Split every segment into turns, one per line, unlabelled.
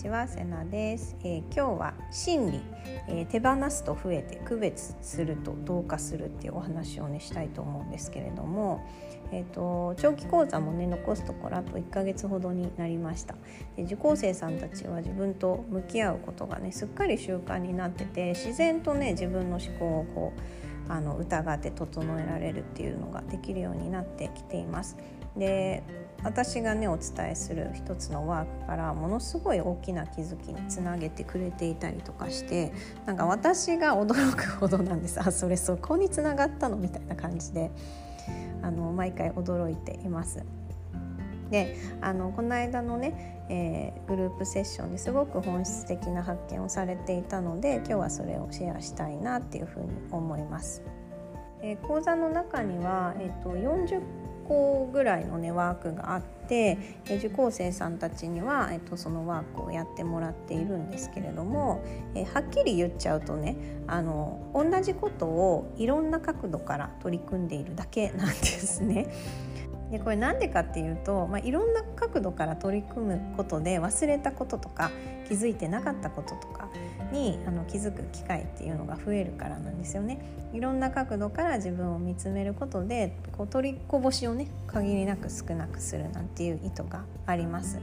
ちはセナです、えー、今日は心理、えー、手放すと増えて区別すると同化するっていうお話をねしたいと思うんですけれども、えーと、長期講座もね残すところあと1ヶ月ほどになりましたで受講生さんたちは自分と向き合うことがねすっかり習慣になってて自然とね自分の思考をこうあの疑って整えられるっていうのができるようになってきています。で私がねお伝えする一つのワークからものすごい大きな気づきにつなげてくれていたりとかしてなんか私が驚くほどなんです あそれそこにつながったの？みたいな感じであの毎回驚いています。であのこの間のね、えー、グループセッションですごく本質的な発見をされていたので今日はそれをシェアしたいなっていうふうに思います。えー、講座の中には、えーと、と40個ぐらいのねワークがあって受講生さんたちには、えっと、そのワークをやってもらっているんですけれども、えはっきり言っちゃうとねあの同じことをいろんな角度から取り組んでいるだけなんですね。でこれなんでかっていうと、まあ、いろんな角度から取り組むことで忘れたこととか気づいてなかったこととかにあの気づく機会っていうのが増えるからなんですよね。いろんな角度から自分を見つめることでこう取りこぼしをね限りなく少なくするなんていう意図があります。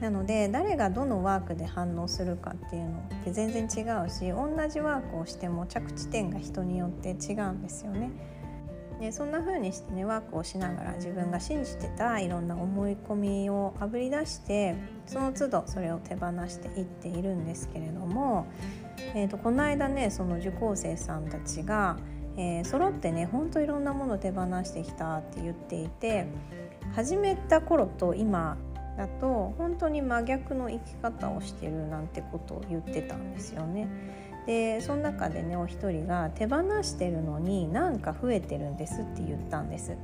なので誰がどのワークで反応するかっていうのって全然違うし同じワークをしても着地点が人によって違うんですよね。でそんな風にしてねワークをしながら自分が信じてたいろんな思い込みをあぶり出してその都度それを手放していっているんですけれども、えーと、この間ねその受講生さんたちが、えー、揃ってねほんといろんなものを手放してきたって言っていて始めた頃と今だと本当に真逆の生き方をしてるなんてことを言ってたんですよね。でその中でねお一人が手放してるのになんか増えてるんですって言ったんです。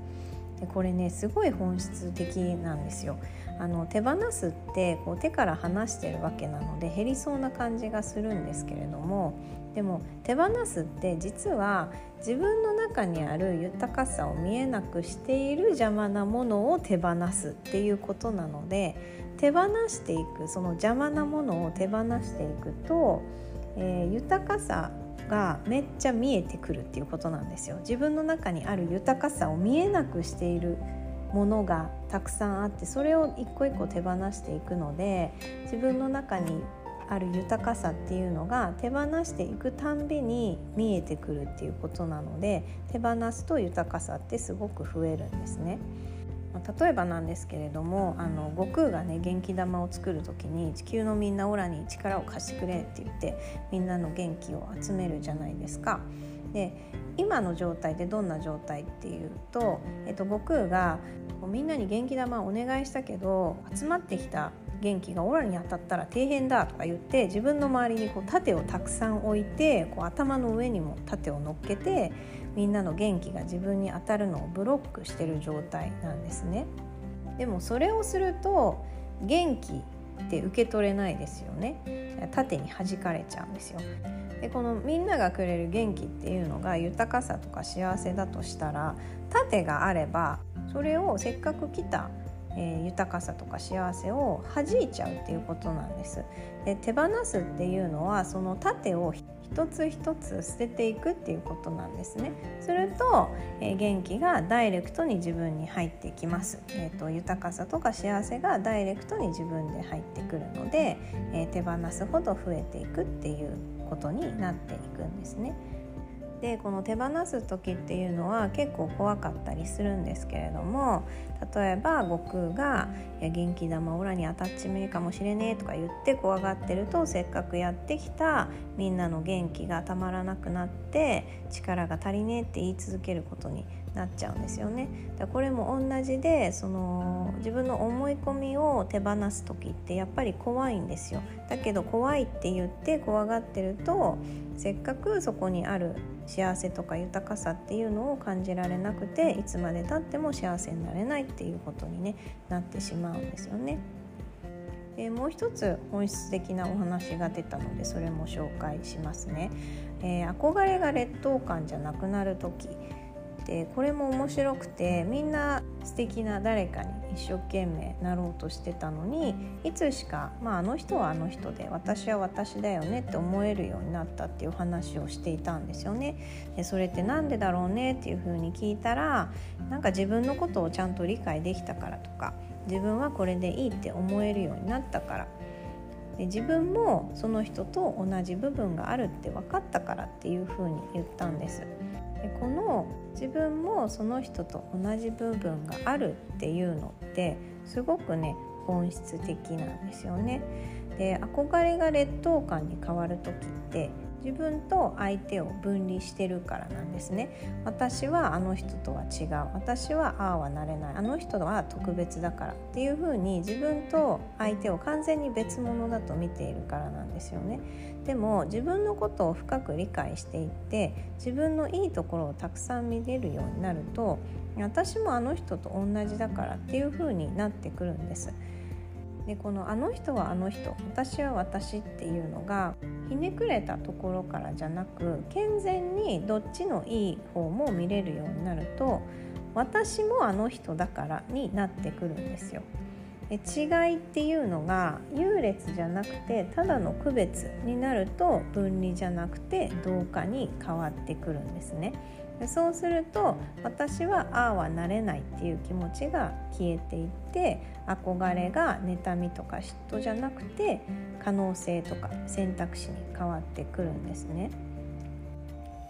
でこれねすごい本質的なんですよ。あの手放すってこう手から離してるわけなので減りそうな感じがするんですけれどもでも手放すって実は自分の中にある豊かさを見えなくしている邪魔なものを手放すっていうことなので手放していくその邪魔なものを手放していくとえー、豊かさがめっちゃ見えてくるっていうことなんですよ自分の中にある豊かさを見えなくしているものがたくさんあってそれを一個一個手放していくので自分の中にある豊かさっていうのが手放していくたんびに見えてくるっていうことなので手放すと豊かさってすごく増えるんですね。例えばなんですけれどもあの悟空がね元気玉を作る時に地球のみんなオラに力を貸してくれって言ってみんなの元気を集めるじゃないですか。で今の状態ってどんな状態っていうと、えっと、悟空がみんなに元気玉をお願いしたけど集まってきた元気がオラに当たったら底辺だとか言って自分の周りにこう盾をたくさん置いてこう頭の上にも盾を乗っけてみんなの元気が自分に当たるのをブロックしてる状態なんですね。でもそれをすると元気って受け取れないですよね縦に弾かれちゃうんですよでこのみんながくれる元気っていうのが豊かさとか幸せだとしたら縦があればそれをせっかく来たえー、豊かさとか幸せを弾いちゃうっていうことなんです。で手放すっていうのはその盾を一つ一つ捨てていくっていうことなんですね。すると、えー、元気がダイレクトに自分に入ってきます。えーと、豊かさとか幸せがダイレクトに自分で入ってくるので、えー、手放すほど増えていくっていうことになっていくんですね。でこの手放す時っていうのは結構怖かったりするんですけれども例えば悟空が「いや元気玉オラに当たっちめえかもしれねえ」とか言って怖がってるとせっかくやってきたみんなの元気がたまらなくなって力が足りねえって言い続けることになっちゃうんですよね。だこれも同じでその自分の思い込みを手放す時ってやっぱり怖いんですよ。だけど怖いって言って怖がってるとせっかくそこにある幸せとか豊かさっていうのを感じられなくていつまでたっても幸せになれないっていうことに、ね、なってしまうんですよね。でもう一つ本質的なお話が出たのでそれも紹介しますね。えー、憧れが劣等感じゃなくなる時でこれも面白くてみんな素敵な誰かに一生懸命なろうとしてたのにいつしか、まあ、あの人はあの人で私は私だよねって思えるようになったっていう話をしていたんですよね。でそれって何でだろうねっていうふうに聞いたらなんか自分のことをちゃんと理解できたからとか自分はこれでいいって思えるようになったからで自分もその人と同じ部分があるって分かったからっていうふうに言ったんです。でこの自分もその人と同じ部分があるっていうのってすごくね本質的なんですよね。で憧れが劣等感に変わる時って自分と相手を分離してるからなんですね。私はあの人とは違う。私はああはなれない。あの人は特別だからっていうふうに自分と相手を完全に別物だと見ているからなんですよね。でも自分のことを深く理解していって自分のいいところをたくさん見れるようになると私もあの人と同じだからっていうふうになってくるんです。でこの「あの人はあの人私は私」っていうのがひねくれたところからじゃなく健全にどっちのいい方も見れるようになると私もあの人だからになってくるんですよ。で違いっていうのが優劣じゃなくてただの区別になると分離じゃなくて同化に変わってくるんですね。そうすると私はああはなれないっていう気持ちが消えていって憧れが妬みとか嫉妬じゃなくて可能性とか選択肢に変わってくるんですね。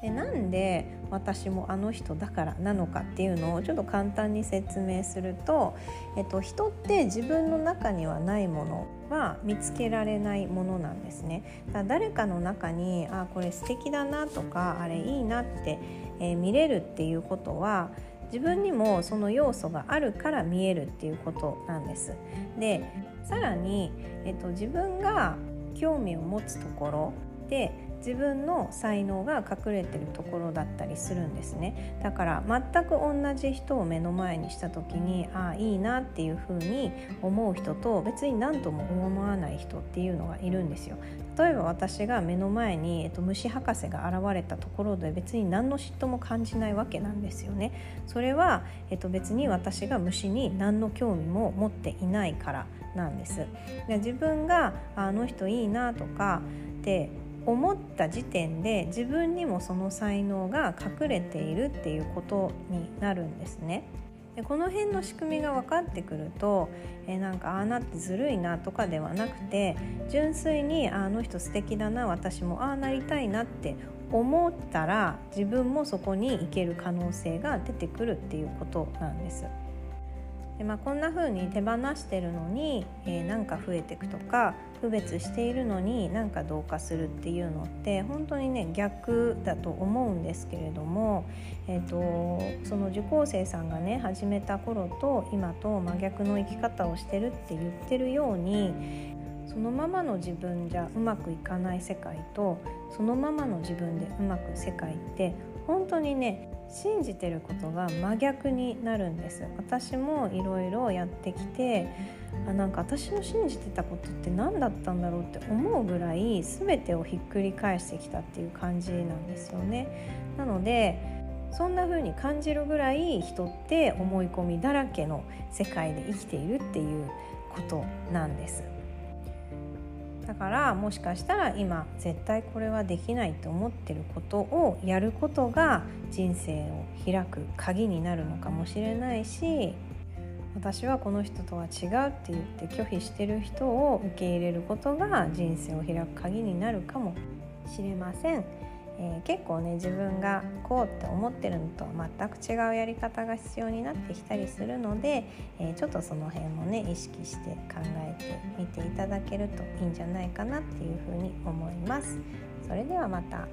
でなんで私もあの人だからなのかっていうのをちょっと簡単に説明すると、えっと、人って自分の中にはないものは見つけられないものなんですね。だ誰かの中にあこれ素敵だなとかあれいいなって、えー、見れるっていうことは自分にもその要素があるから見えるっていうことなんです。でさらに、えっと、自分が興味を持つところで自分の才能が隠れてるところだったりするんですね。だから全く同じ人を目の前にした時にああいいなっていうふうに思う人と別に何とも思わない人っていうのがいるんですよ。例えば私が目の前に、えっと、虫博士が現れたところで別に何の嫉妬も感じないわけなんですよね。それは、えっと、別に私が虫に何の興味も持っていないからなんです。で自分があの人いいなとかって思った時点で自分にもその才能が隠れているっていうことになるんですね。でこの辺の仕組みが分かってくるとえなんかああなってずるいなとかではなくて純粋にあの人素敵だな私もああなりたいなって思ったら自分もそこに行ける可能性が出てくるっていうことなんです。でまあ、こんな風に手放してるのに、えー、なんか増えていくとか区別しているのになんか同化するっていうのって本当にね逆だと思うんですけれども、えーと、その受講生さんがね始めた頃と今と真逆の生き方をしてるって言ってるようにそのままの自分じゃうまくいかない世界とそのままの自分でうまく世界って本当にね信じてることが真逆になるんです。私もいろいろやってきてあなんか私の信じてたことって何だったんだろうって思うぐらい全てをひっくり返してきたっていう感じなんですよね。なのでそんな風に感じるぐらい人って思い込みだらけの世界で生きているっていうことなんです。だからもしかしたら今絶対これはできないと思ってることをやることが人生を開く鍵になるのかもしれないし私はこの人とは違うって言って拒否してる人を受け入れることが人生を開く鍵になるかもしれません。えー、結構ね自分がこうって思ってるのと全く違うやり方が必要になってきたりするので、えー、ちょっとその辺もね意識して考えてみていただけるといいんじゃないかなっていうふうに思います。それではまた。